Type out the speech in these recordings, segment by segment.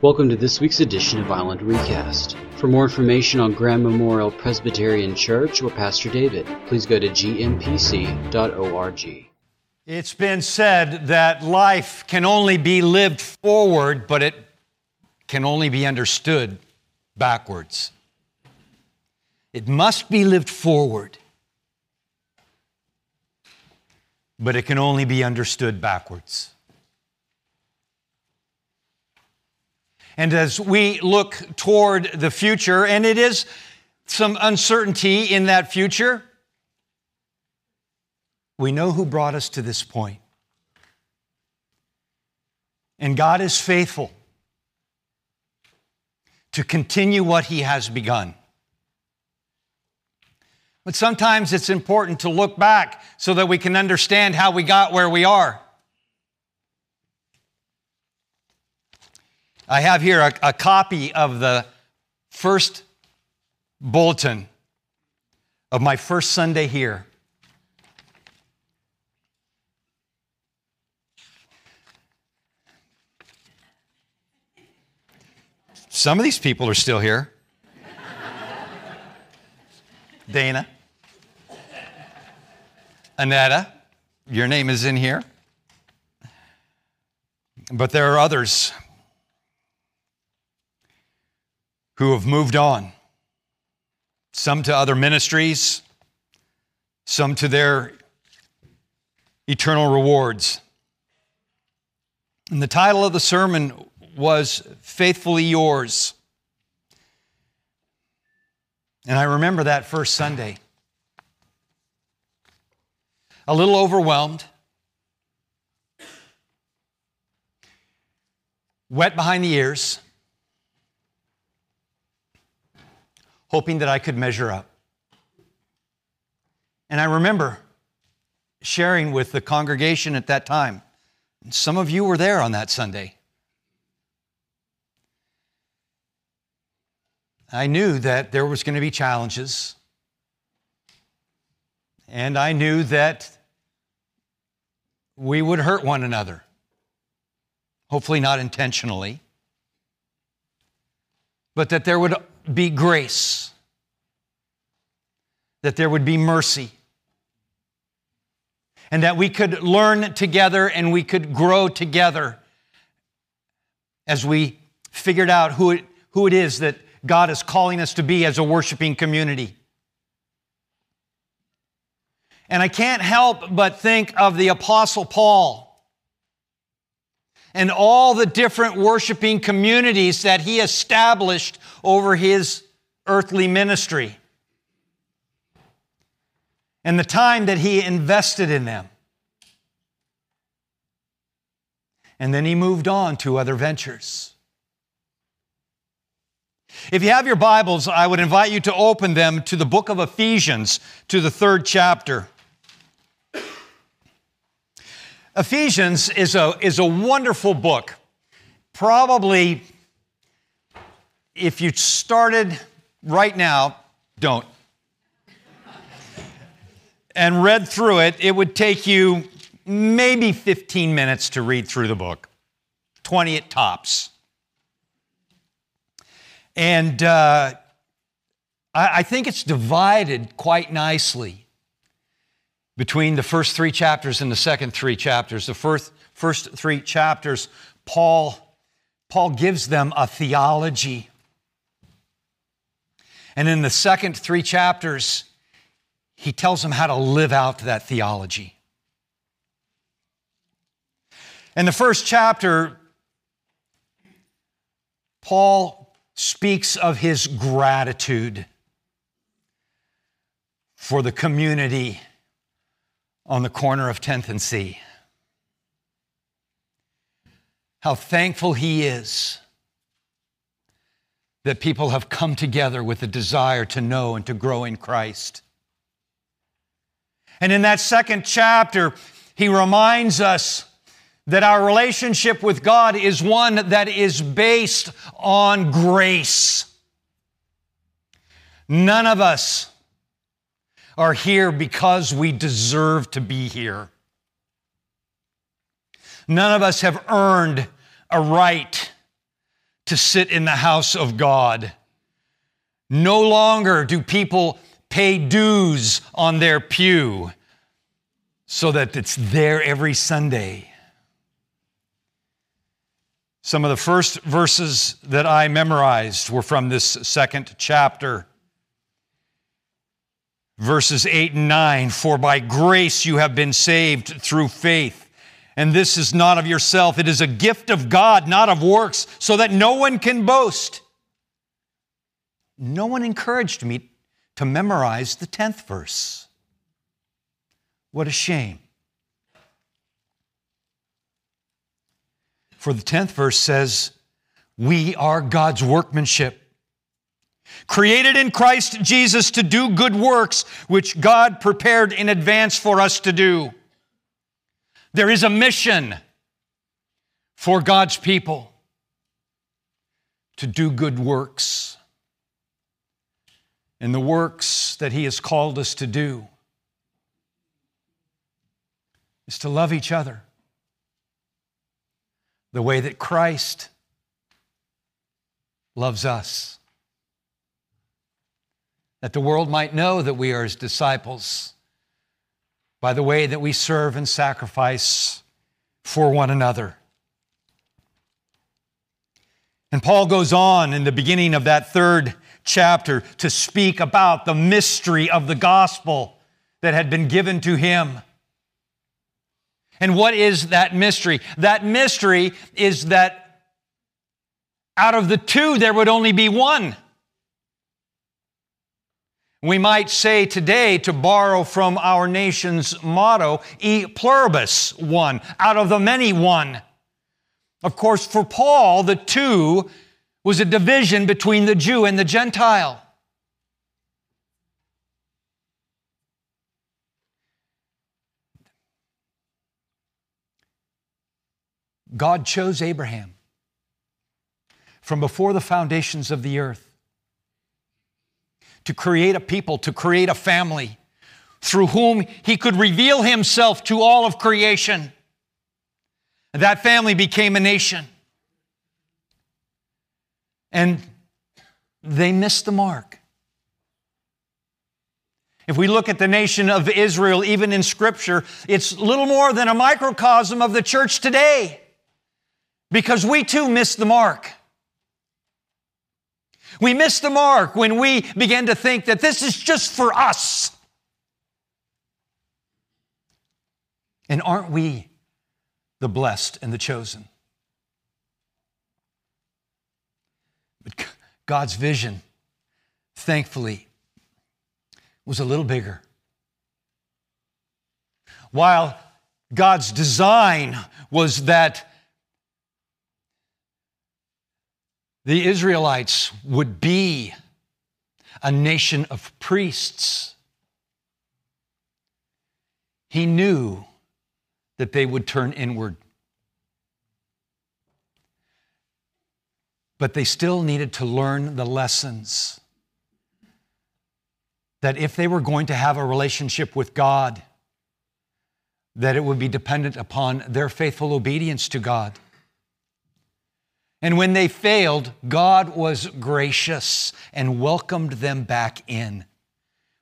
Welcome to this week's edition of Island Recast. For more information on Graham Memorial Presbyterian Church or Pastor David, please go to gmpc.org. It's been said that life can only be lived forward, but it can only be understood backwards. It must be lived forward, but it can only be understood backwards. And as we look toward the future, and it is some uncertainty in that future, we know who brought us to this point. And God is faithful to continue what He has begun. But sometimes it's important to look back so that we can understand how we got where we are. I have here a, a copy of the first bulletin of my first Sunday here. Some of these people are still here. Dana. Anetta, your name is in here. But there are others who have moved on, some to other ministries, some to their eternal rewards. And the title of the sermon was Faithfully Yours. And I remember that first Sunday. A little overwhelmed, wet behind the ears, hoping that I could measure up. And I remember sharing with the congregation at that time. Some of you were there on that Sunday. I knew that there was going to be challenges. And I knew that we would hurt one another. Hopefully, not intentionally. But that there would be grace, that there would be mercy, and that we could learn together and we could grow together as we figured out who it, who it is that God is calling us to be as a worshiping community. And I can't help but think of the Apostle Paul and all the different worshiping communities that he established over his earthly ministry and the time that he invested in them. And then he moved on to other ventures. If you have your Bibles, I would invite you to open them to the book of Ephesians, to the third chapter. Ephesians is a, is a wonderful book. Probably, if you started right now, don't. and read through it, it would take you maybe 15 minutes to read through the book, 20 at tops. And uh, I, I think it's divided quite nicely between the first three chapters and the second three chapters. The first, first three chapters, Paul, Paul gives them a theology. And in the second three chapters, he tells them how to live out that theology. In the first chapter, Paul speaks of his gratitude for the community on the corner of 10th and C. How thankful he is that people have come together with a desire to know and to grow in Christ. And in that second chapter, he reminds us that our relationship with God is one that is based on grace. None of us are here because we deserve to be here. None of us have earned a right to sit in the house of God. No longer do people pay dues on their pew so that it's there every Sunday. Some of the first verses that I memorized were from this second chapter. Verses 8 and 9 For by grace you have been saved through faith. And this is not of yourself, it is a gift of God, not of works, so that no one can boast. No one encouraged me to memorize the 10th verse. What a shame. For the 10th verse says, We are God's workmanship, created in Christ Jesus to do good works, which God prepared in advance for us to do. There is a mission for God's people to do good works. And the works that He has called us to do is to love each other the way that Christ loves us. That the world might know that we are his disciples by the way that we serve and sacrifice for one another. And Paul goes on in the beginning of that third chapter to speak about the mystery of the gospel that had been given to him. And what is that mystery? That mystery is that out of the two, there would only be one. We might say today, to borrow from our nation's motto, e pluribus, one, out of the many, one. Of course, for Paul, the two was a division between the Jew and the Gentile. God chose Abraham from before the foundations of the earth to create a people, to create a family through whom he could reveal himself to all of creation. That family became a nation. And they missed the mark. If we look at the nation of Israel, even in Scripture, it's little more than a microcosm of the church today because we too miss the mark. We miss the mark when we begin to think that this is just for us. And aren't we the blessed and the chosen? But God's vision, thankfully, was a little bigger. While God's design was that the Israelites would be a nation of priests. He knew that they would turn inward. But they still needed to learn the lessons that if they were going to have a relationship with God, that it would be dependent upon their faithful obedience to God. And when they failed, God was gracious and welcomed them back in.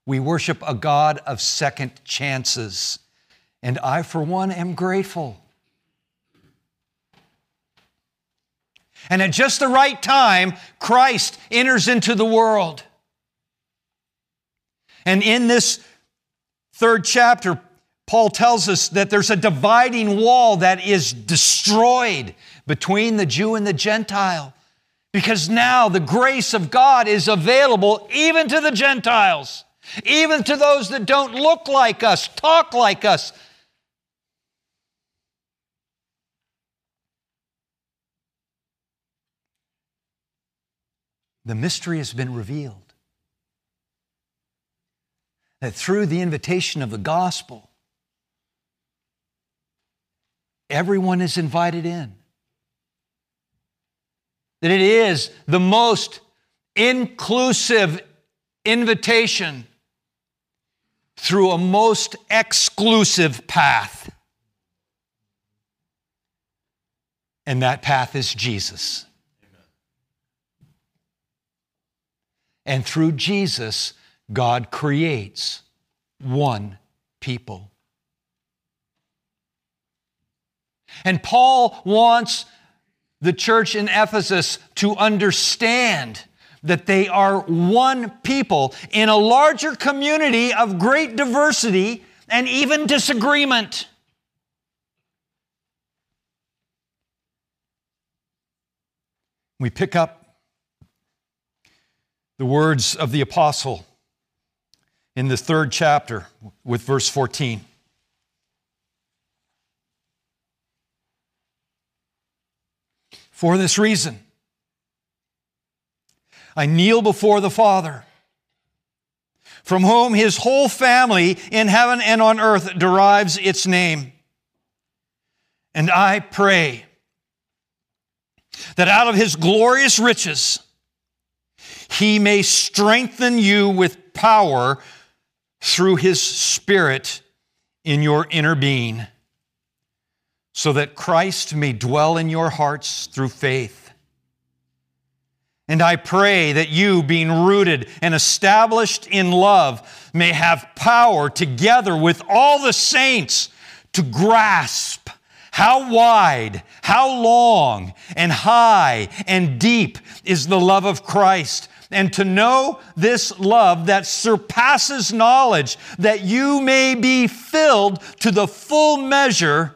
We worship a God of second chances. And I, for one, am grateful. And at just the right time, Christ enters into the world. And in this third chapter, Paul tells us that there's a dividing wall that is destroyed between the Jew and the Gentile. Because now the grace of God is available even to the Gentiles, even to those that don't look like us, talk like us. The mystery has been revealed. That through the invitation of the gospel, everyone is invited in that it is the most inclusive invitation through a most exclusive path. And that path is Jesus. And through Jesus, God creates one people. And Paul wants the church in Ephesus to understand that they are one people in a larger community of great diversity and even disagreement. We pick up the words of the apostle in the third chapter with verse 14. For this reason, I kneel before the Father, from whom his whole family in heaven and on earth derives its name. And I pray that out of his glorious riches he may strengthen you with power through his Spirit in your inner being so that Christ may dwell in your hearts through faith. And I pray that you, being rooted and established in love, may have power together with all the saints to grasp how wide, how long, and high and deep is the love of Christ and to know this love that surpasses knowledge, that you may be filled to the full measure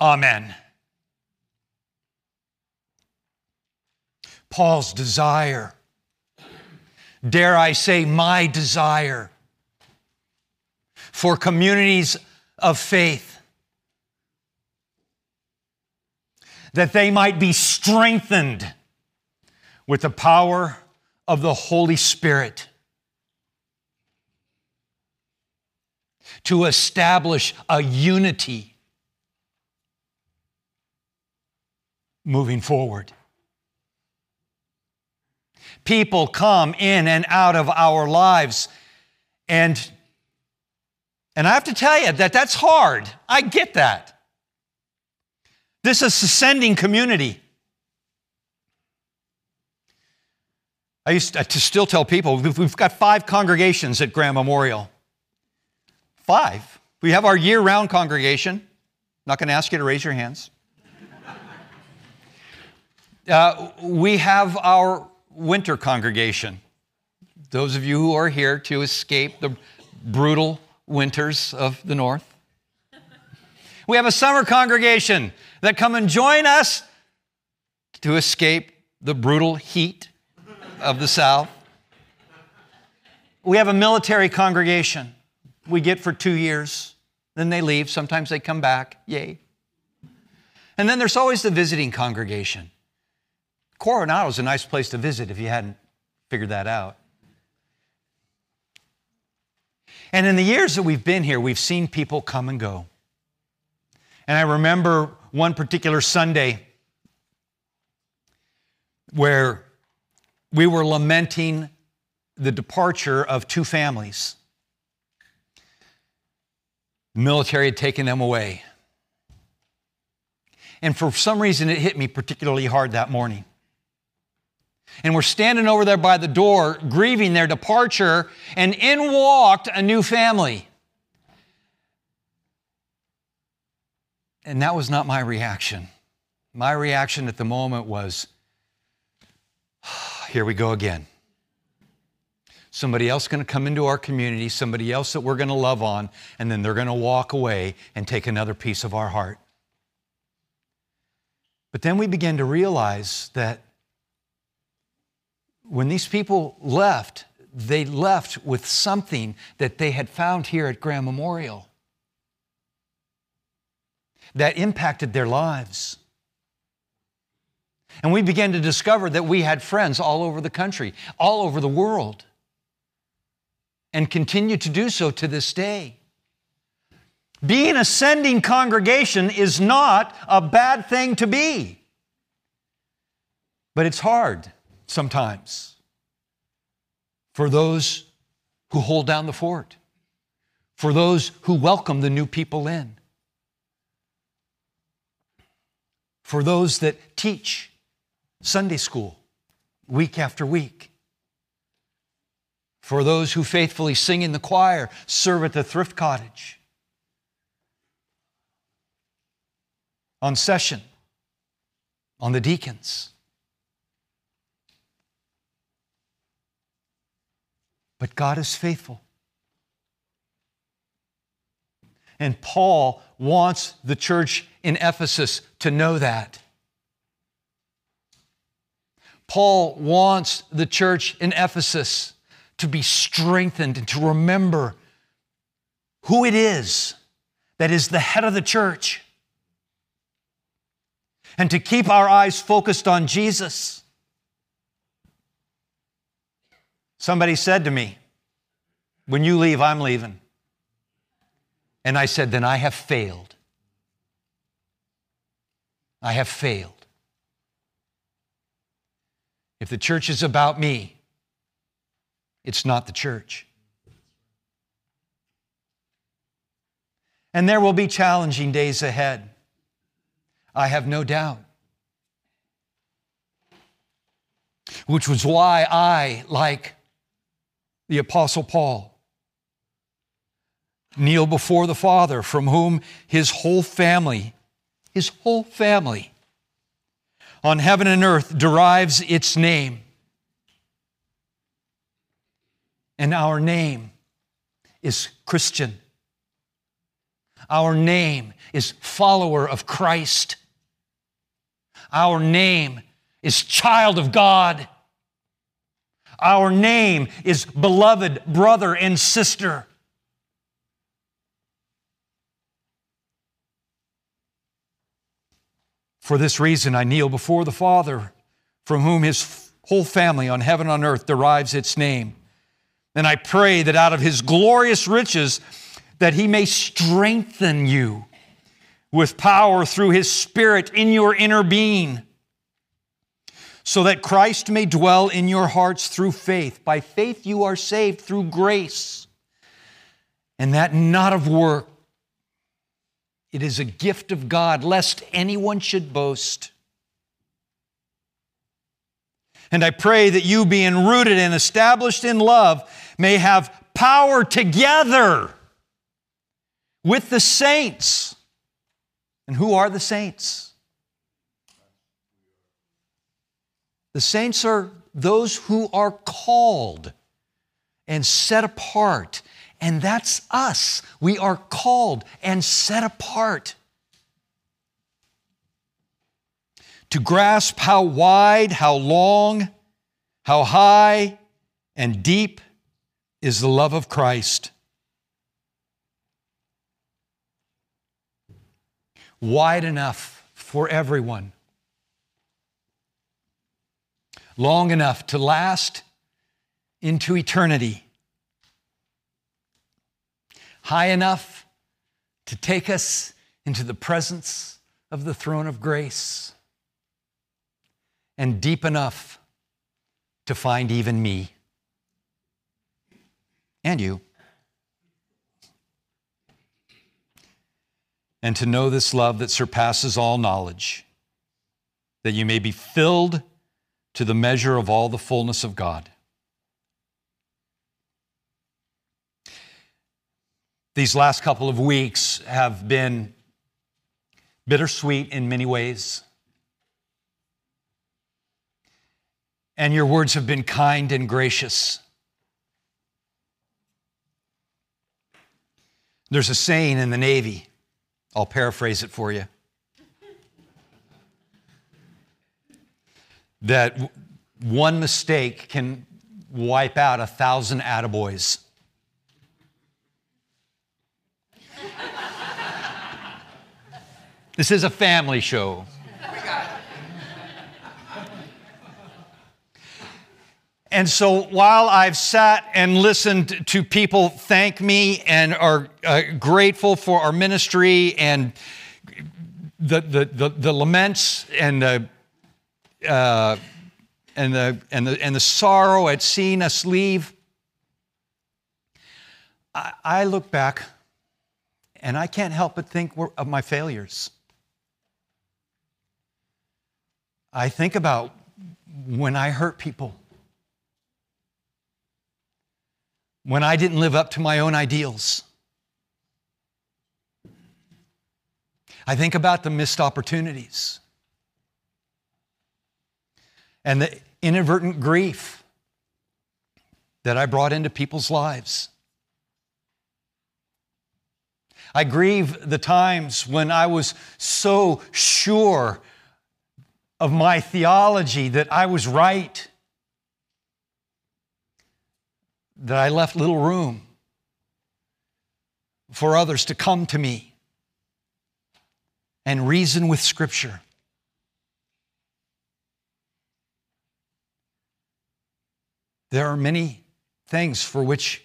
Amen. Paul's desire, dare I say, my desire for communities of faith, that they might be strengthened with the power of the Holy Spirit to establish a unity moving forward. People come in and out of our lives and and I have to tell you that that's hard. I get that. This is a ascending community. I used to still tell people we've got five congregations at Graham Memorial. Five. We have our year round congregation. I'm not going to ask you to raise your hands. Uh, we have our winter congregation. Those of you who are here to escape the brutal winters of the north. We have a summer congregation that come and join us to escape the brutal heat of the south. We have a military congregation we get for two years, then they leave. Sometimes they come back. Yay. And then there's always the visiting congregation. Coronado is a nice place to visit if you hadn't figured that out. And in the years that we've been here, we've seen people come and go. And I remember one particular Sunday where we were lamenting the departure of two families. The military had taken them away. And for some reason, it hit me particularly hard that morning. And we're standing over there by the door, grieving their departure, and in walked a new family. And that was not my reaction. My reaction at the moment was, here we go again. Somebody else going to come into our community, somebody else that we're going to love on, and then they're going to walk away and take another piece of our heart. But then we begin to realize that when these people left, they left with something that they had found here at Graham Memorial that impacted their lives. And we began to discover that we had friends all over the country, all over the world, and continue to do so to this day. Being a sending congregation is not a bad thing to be, but it's hard sometimes. For those who hold down the fort, for those who welcome the new people in, for those that teach Sunday school week after week, for those who faithfully sing in the choir, serve at the thrift cottage. On session, on the deacons. But God is faithful. And Paul wants the church in Ephesus to know that. Paul wants the church in Ephesus to be strengthened and to remember who it is that is the head of the church and to keep our eyes focused on Jesus. Somebody said to me, When you leave, I'm leaving. And I said, Then I have failed. I have failed. If the church is about me, it's not the church. And there will be challenging days ahead. I have no doubt. Which was why I, like the Apostle Paul, kneel before the Father, from whom his whole family, his whole family on heaven and earth derives its name. And our name is Christian. Our name is follower of Christ. Our name is child of God. Our name is beloved brother and sister. For this reason, I kneel before the Father, from whom his whole family on heaven and on earth derives its name. And I pray that out of his glorious riches, that he may strengthen you with power through his Spirit in your inner being, so that Christ may dwell in your hearts through faith. By faith, you are saved through grace, and that not of work. It is a gift of God, lest anyone should boast. And I pray that you, being rooted and established in love, may have power together with the saints and who are the saints? The saints are those who are called and set apart. And that's us. We are called and set apart. To grasp how wide, how long, how high, and deep is the love of Christ wide enough for everyone, long enough to last into eternity, high enough to take us into the presence of the throne of grace, and deep enough to find even me. And you. and to know this love that surpasses all knowledge, that you may be filled to the measure of all the fullness of God. These last couple of weeks have been bittersweet in many ways. And your words have been kind and gracious. There's a saying in the Navy I'll paraphrase it for you. That one mistake can wipe out a thousand attaboys. this is a family show. And so while I've sat and listened to people thank me and are uh, grateful for our ministry and the, the, the, the laments and the, uh, and, the, and, the, and the sorrow at seeing us leave, I, I look back and I can't help but think of my failures. I think about when I hurt people, when I didn't live up to my own ideals. I think about the missed opportunities and the inadvertent grief that I brought into people's lives. I grieve the times when I was so sure of my theology that I was right, that I left little room for others to come to me and reason with Scripture. There are many things for which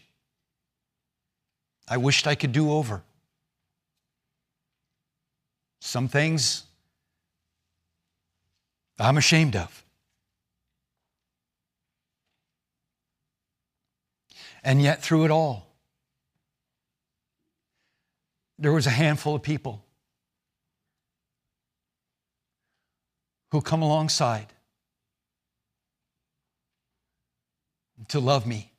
I wished I could do over. Some things I'm ashamed of. And yet, through it all, there was a handful of people who come alongside to love me,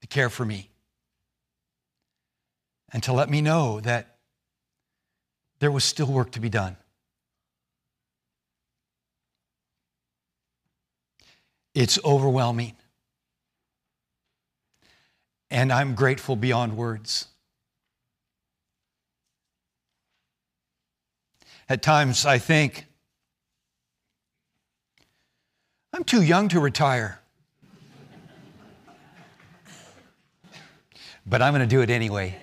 to care for me, and to let me know that there was still work to be done. It's overwhelming. And I'm grateful beyond words. At times, I think, I'm too young to retire. But I'm going to do it anyway.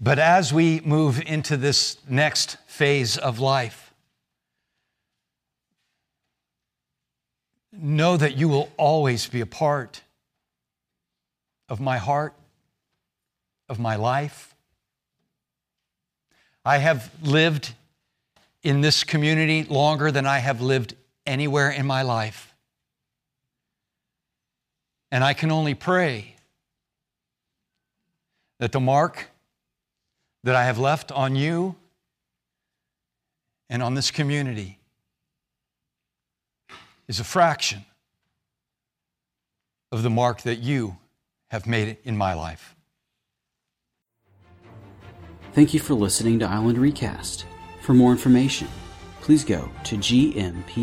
But as we move into this next phase of life, know that you will always be a part of my heart, of my life. I have lived in this community longer than I have lived anywhere in my life. And I can only pray that the mark that I have left on you and on this community is a fraction of the mark that you have made in my life. Thank you for listening to Island Recast. For more information, please go to gmpc.org.